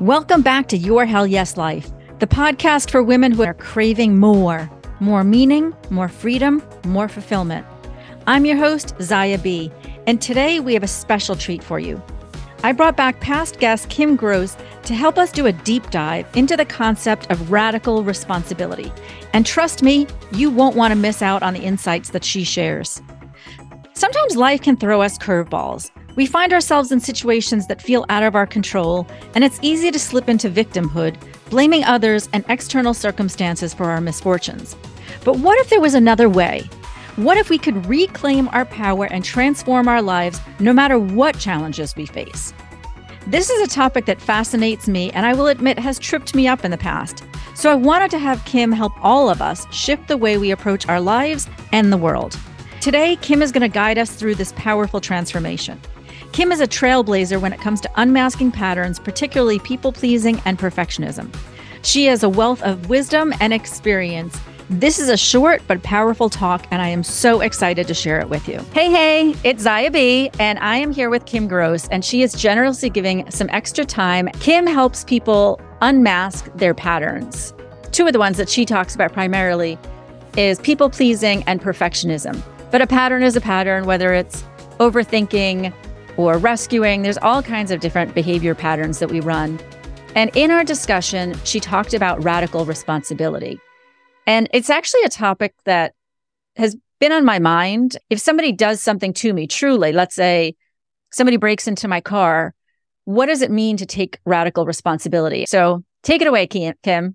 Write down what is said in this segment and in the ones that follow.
Welcome back to Your Hell Yes Life, the podcast for women who are craving more more meaning, more freedom, more fulfillment. I'm your host, Zaya B, and today we have a special treat for you. I brought back past guest Kim Gross to help us do a deep dive into the concept of radical responsibility. And trust me, you won't want to miss out on the insights that she shares. Sometimes life can throw us curveballs. We find ourselves in situations that feel out of our control, and it's easy to slip into victimhood, blaming others and external circumstances for our misfortunes. But what if there was another way? What if we could reclaim our power and transform our lives no matter what challenges we face? This is a topic that fascinates me and I will admit has tripped me up in the past. So I wanted to have Kim help all of us shift the way we approach our lives and the world. Today, Kim is going to guide us through this powerful transformation. Kim is a trailblazer when it comes to unmasking patterns, particularly people pleasing and perfectionism. She has a wealth of wisdom and experience this is a short but powerful talk, and I am so excited to share it with you. Hey, hey, it's Zaya B, and I am here with Kim Gross, and she is generously giving some extra time. Kim helps people unmask their patterns. Two of the ones that she talks about primarily is people pleasing and perfectionism. But a pattern is a pattern, whether it's overthinking or rescuing, there's all kinds of different behavior patterns that we run. And in our discussion, she talked about radical responsibility. And it's actually a topic that has been on my mind. If somebody does something to me, truly, let's say somebody breaks into my car, what does it mean to take radical responsibility? So take it away, Kim.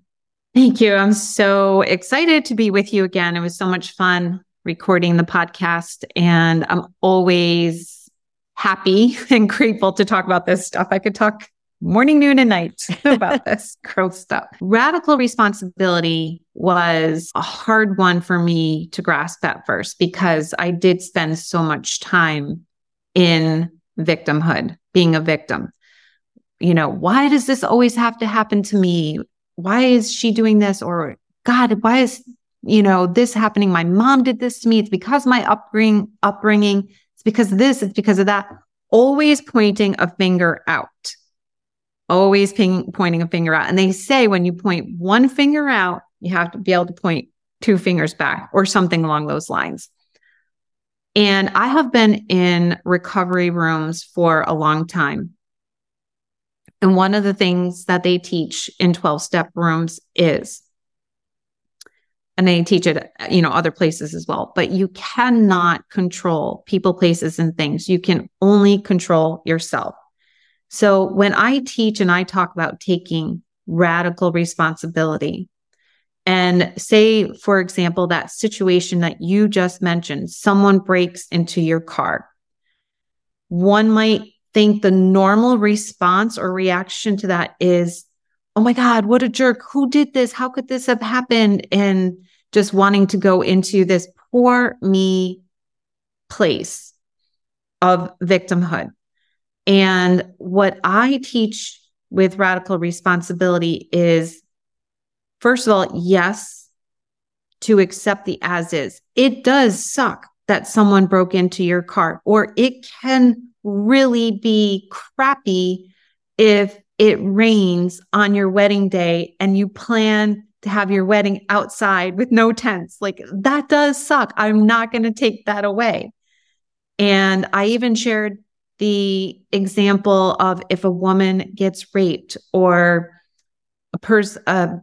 Thank you. I'm so excited to be with you again. It was so much fun recording the podcast, and I'm always happy and grateful to talk about this stuff. I could talk morning, noon, and night about this growth stuff. Radical responsibility was a hard one for me to grasp at first because I did spend so much time in victimhood, being a victim. You know, why does this always have to happen to me? Why is she doing this? Or God, why is, you know, this happening? My mom did this to me. It's because my upbringing, upbringing. Because of this. It's because of that. Always pointing a finger out always ping, pointing a finger out. And they say when you point one finger out, you have to be able to point two fingers back or something along those lines. And I have been in recovery rooms for a long time. And one of the things that they teach in 12 step rooms is, and they teach it, you know, other places as well, but you cannot control people, places, and things. You can only control yourself. So when I teach and I talk about taking radical responsibility, and say, for example, that situation that you just mentioned, someone breaks into your car. One might think the normal response or reaction to that is, oh my God, what a jerk. Who did this? How could this have happened? And just wanting to go into this poor me place of victimhood. And what I teach with radical responsibility is first of all, yes, to accept the as is. It does suck that someone broke into your car, or it can really be crappy if it rains on your wedding day and you plan to have your wedding outside with no tents. Like that does suck. I'm not going to take that away. And I even shared the example of if a woman gets raped or a person a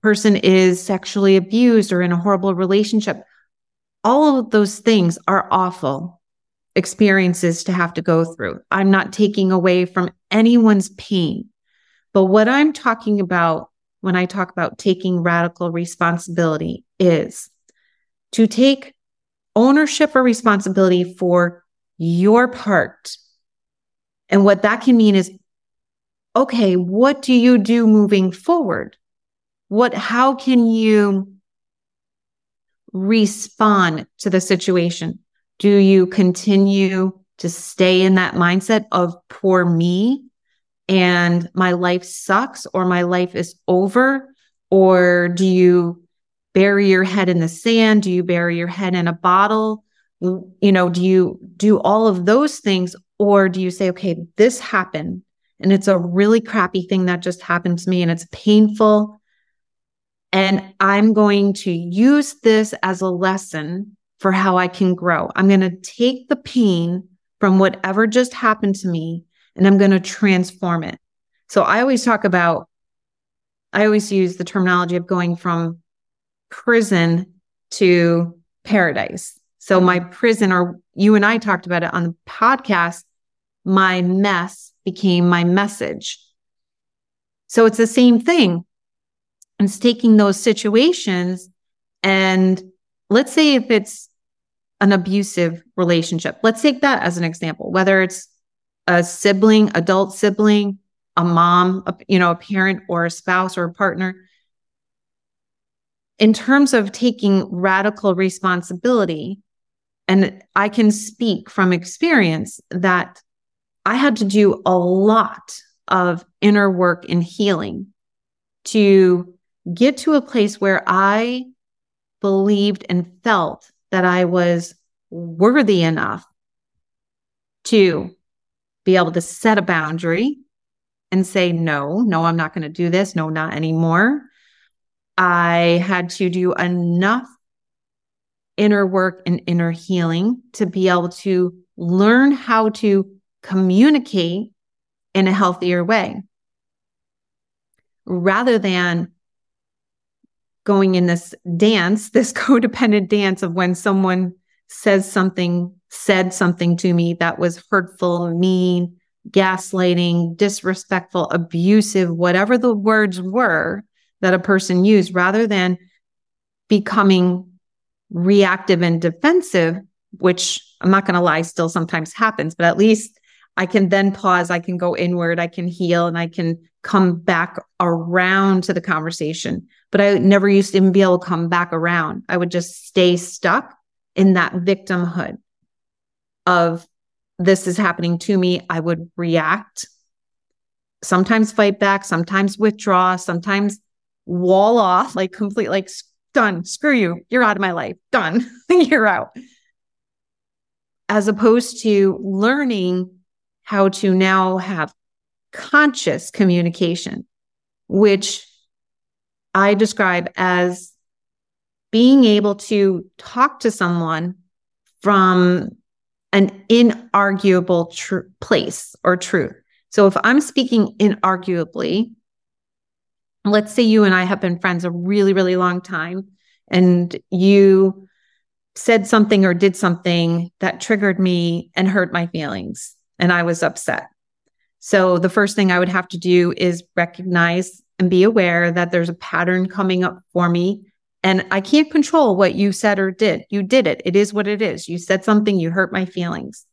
person is sexually abused or in a horrible relationship all of those things are awful experiences to have to go through i'm not taking away from anyone's pain but what i'm talking about when i talk about taking radical responsibility is to take ownership or responsibility for your part. And what that can mean is, okay, what do you do moving forward? What, how can you respond to the situation? Do you continue to stay in that mindset of poor me and my life sucks or my life is over? Or do you bury your head in the sand? Do you bury your head in a bottle? you know, do you do all of those things or do you say, okay, this happened and it's a really crappy thing that just happened to me and it's painful. And I'm going to use this as a lesson for how I can grow. I'm going to take the pain from whatever just happened to me and I'm going to transform it. So I always talk about, I always use the terminology of going from prison to paradise. So my prison, or you and I talked about it on the podcast, my mess became my message. So it's the same thing. It's taking those situations and let's say if it's an abusive relationship, let's take that as an example, whether it's a sibling, adult sibling, a mom, a, you know, a parent or a spouse or a partner. In terms of taking radical responsibility, and I can speak from experience that I had to do a lot of inner work and healing to get to a place where I believed and felt that I was worthy enough to be able to set a boundary and say, no, no, I'm not going to do this. No, not anymore. I had to do enough inner work and inner healing to be able to learn how to communicate in a healthier way rather than going in this dance, this codependent dance of when someone says something, said something to me that was hurtful, mean, gaslighting, disrespectful, abusive, whatever the words were that a person used, rather than becoming reactive and defensive, which I'm not going to lie, still sometimes happens, but at least I can then pause, I can go inward, I can heal, and I can come back around to the conversation. But I never used to even be able to come back around. I would just stay stuck in that victimhood of this is happening to me. I would react, sometimes fight back, sometimes withdraw, sometimes wall off, like complete, like done, screw you, you're out of my life, done, you're out. As opposed to learning how to now have conscious communication, which I describe as being able to talk to someone from an inarguable tr- place or truth. So if I'm speaking inarguably, let's say you and I have been friends a really, really long time, and you said something or did something that triggered me and hurt my feelings, and I was upset. So the first thing I would have to do is recognize and be aware that there's a pattern coming up for me and I can't control what you said or did. You did it. It is what it is. You said something, you hurt my feelings.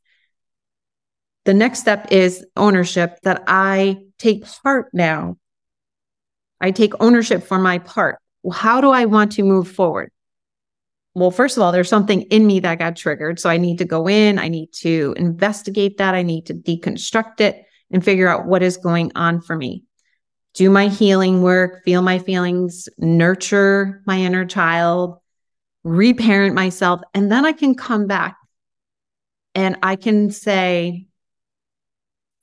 The next step is ownership that I take part now. I take ownership for my part. Well, how do I want to move forward? Well, first of all, there's something in me that got triggered. So I need to go in, I need to investigate that, I need to deconstruct it and figure out what is going on for me do my healing work, feel my feelings, nurture my inner child, reparent myself, and then I can come back and I can say,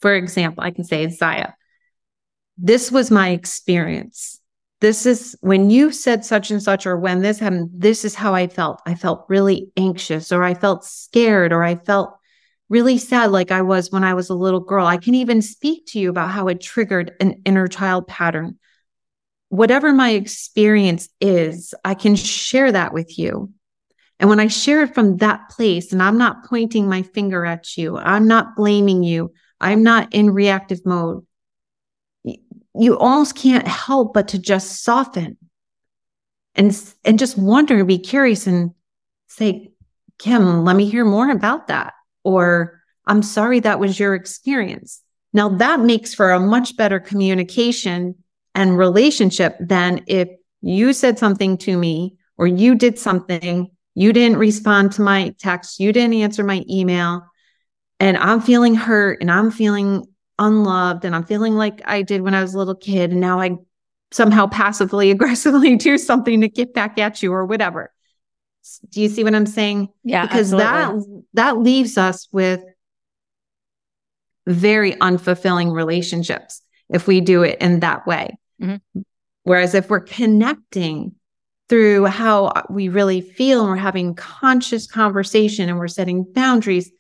for example, I can say, Zaya, this was my experience. This is when you said such and such, or when this happened, this is how I felt. I felt really anxious, or I felt scared, or I felt really sad like I was when I was a little girl. I can even speak to you about how it triggered an inner child pattern. Whatever my experience is, I can share that with you. And when I share it from that place, and I'm not pointing my finger at you, I'm not blaming you, I'm not in reactive mode, you almost can't help but to just soften and, and just wonder, be curious and say, Kim, let me hear more about that or I'm sorry that was your experience. Now that makes for a much better communication and relationship than if you said something to me or you did something, you didn't respond to my text, you didn't answer my email, and I'm feeling hurt and I'm feeling unloved and I'm feeling like I did when I was a little kid. And now I somehow passively aggressively do something to get back at you or whatever. Do you see what I'm saying? Yeah. Because absolutely. that that leaves us with very unfulfilling relationships if we do it in that way. Mm-hmm. Whereas if we're connecting through how we really feel and we're having conscious conversation and we're setting boundaries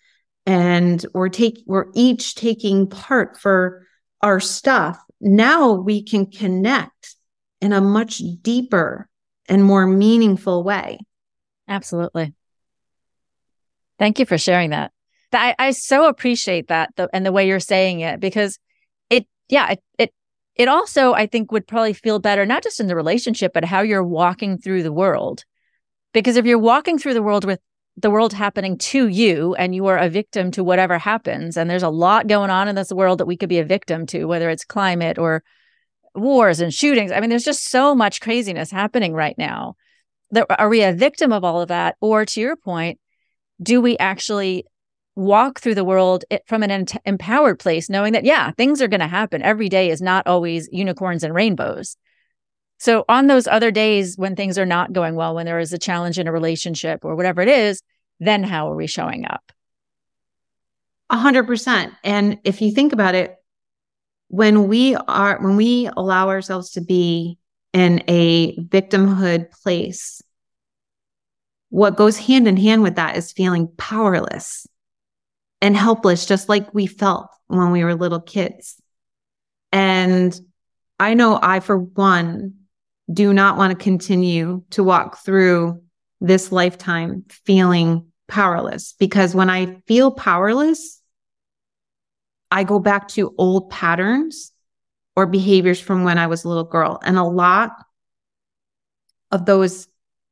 and we're take we're each taking part for our stuff now we can connect in a much deeper and more meaningful way absolutely. Thank you for sharing that. I, I so appreciate that the, and the way you're saying it because it yeah it, it it also I think would probably feel better not just in the relationship but how you're walking through the world. Because if you're walking through the world with the world happening to you and you are a victim to whatever happens and there's a lot going on in this world that we could be a victim to whether it's climate or wars and shootings i mean there's just so much craziness happening right now that are we a victim of all of that or to your point do we actually walk through the world from an empowered place knowing that yeah things are going to happen every day is not always unicorns and rainbows so on those other days when things are not going well, when there is a challenge in a relationship or whatever it is, then how are we showing up? A hundred percent. And if you think about it, when we are, when we allow ourselves to be in a victimhood place, what goes hand in hand with that is feeling powerless and helpless, just like we felt when we were little kids. And I know I, for one, do not want to continue to walk through this lifetime feeling powerless because when I feel powerless, I go back to old patterns or behaviors from when I was a little girl. And a lot of those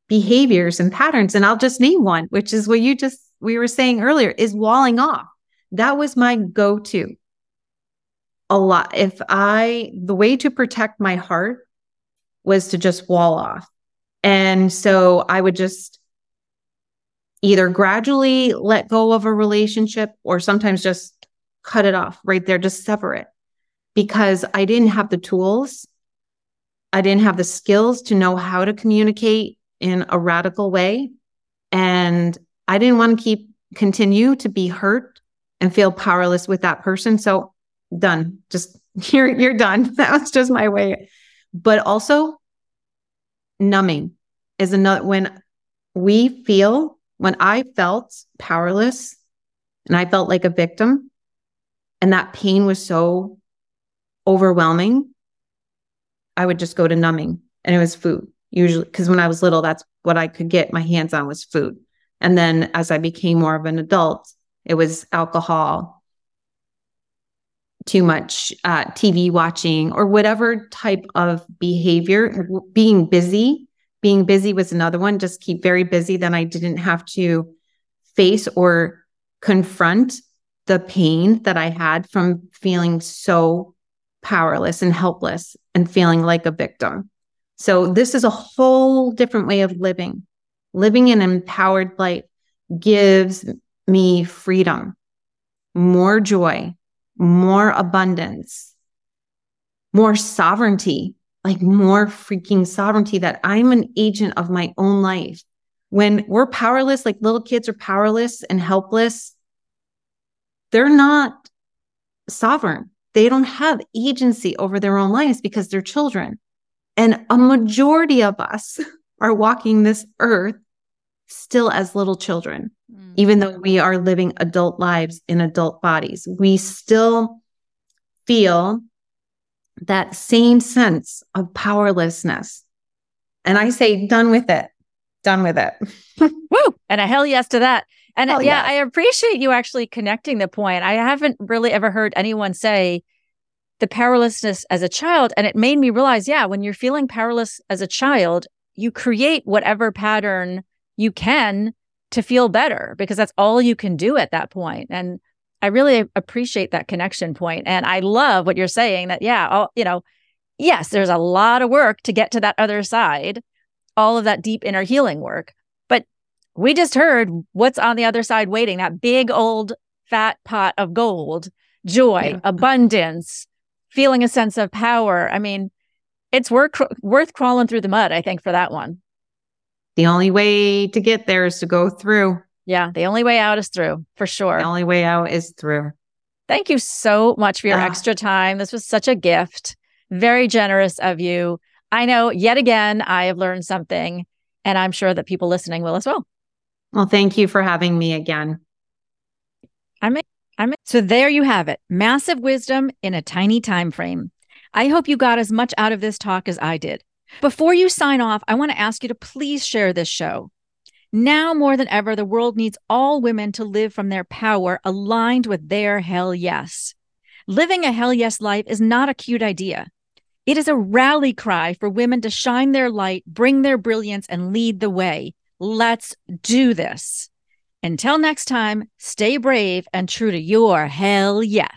behaviors and patterns, and I'll just name one, which is what you just, we were saying earlier, is walling off. That was my go to. A lot. If I, the way to protect my heart was to just wall off. And so I would just either gradually let go of a relationship or sometimes just cut it off right there, just sever it because I didn't have the tools. I didn't have the skills to know how to communicate in a radical way. And I didn't want to keep continue to be hurt and feel powerless with that person. So done. Just you're you're done. That was just my way but also numbing is another when we feel when I felt powerless and I felt like a victim and that pain was so overwhelming, I would just go to numbing and it was food usually because when I was little, that's what I could get my hands on was food. And then as I became more of an adult, it was alcohol, too much uh, TV watching or whatever type of behavior, being busy. Being busy was another one. Just keep very busy. Then I didn't have to face or confront the pain that I had from feeling so powerless and helpless and feeling like a victim. So, this is a whole different way of living. Living an empowered life gives me freedom, more joy, more abundance, more sovereignty, like more freaking sovereignty that I'm an agent of my own life. When we're powerless, like little kids are powerless and helpless, they're not sovereign. They don't have agency over their own lives because they're children. And a majority of us are walking this earth still as little children, mm. even though we are living adult lives in adult bodies. We still feel that same sense of powerlessness. And I say, done with it, done with it. Woo! And a hell yes to that. And yeah, yes. I appreciate you actually connecting the point. I haven't really ever heard anyone say the powerlessness as a child. And it made me realize, yeah, when you're feeling powerless as a child, you create whatever pattern you can to feel better because that's all you can do at that point. And I really appreciate that connection point. And I love what you're saying that, yeah, all, you know, yes, there's a lot of work to get to that other side, all of that deep inner healing work. We just heard what's on the other side waiting that big old fat pot of gold, joy, yeah. abundance, feeling a sense of power. I mean, it's worth, worth crawling through the mud, I think, for that one the only way to get there is to go through. Yeah, the only way out is through, for sure. The only way out is through. Thank you so much for your uh, extra time. This was such a gift. Very generous of you. I know yet again, I have learned something, and I'm sure that people listening will as well. Well, thank you for having me again. I'm, I'm, so there you have it massive wisdom in a tiny time frame. I hope you got as much out of this talk as I did. Before you sign off, I want to ask you to please share this show. Now more than ever, the world needs all women to live from their power aligned with their hell yes. Living a hell yes life is not a cute idea. It is a rally cry for women to shine their light, bring their brilliance, and lead the way. Let's do this. Until next time, stay brave and true to your hell yes.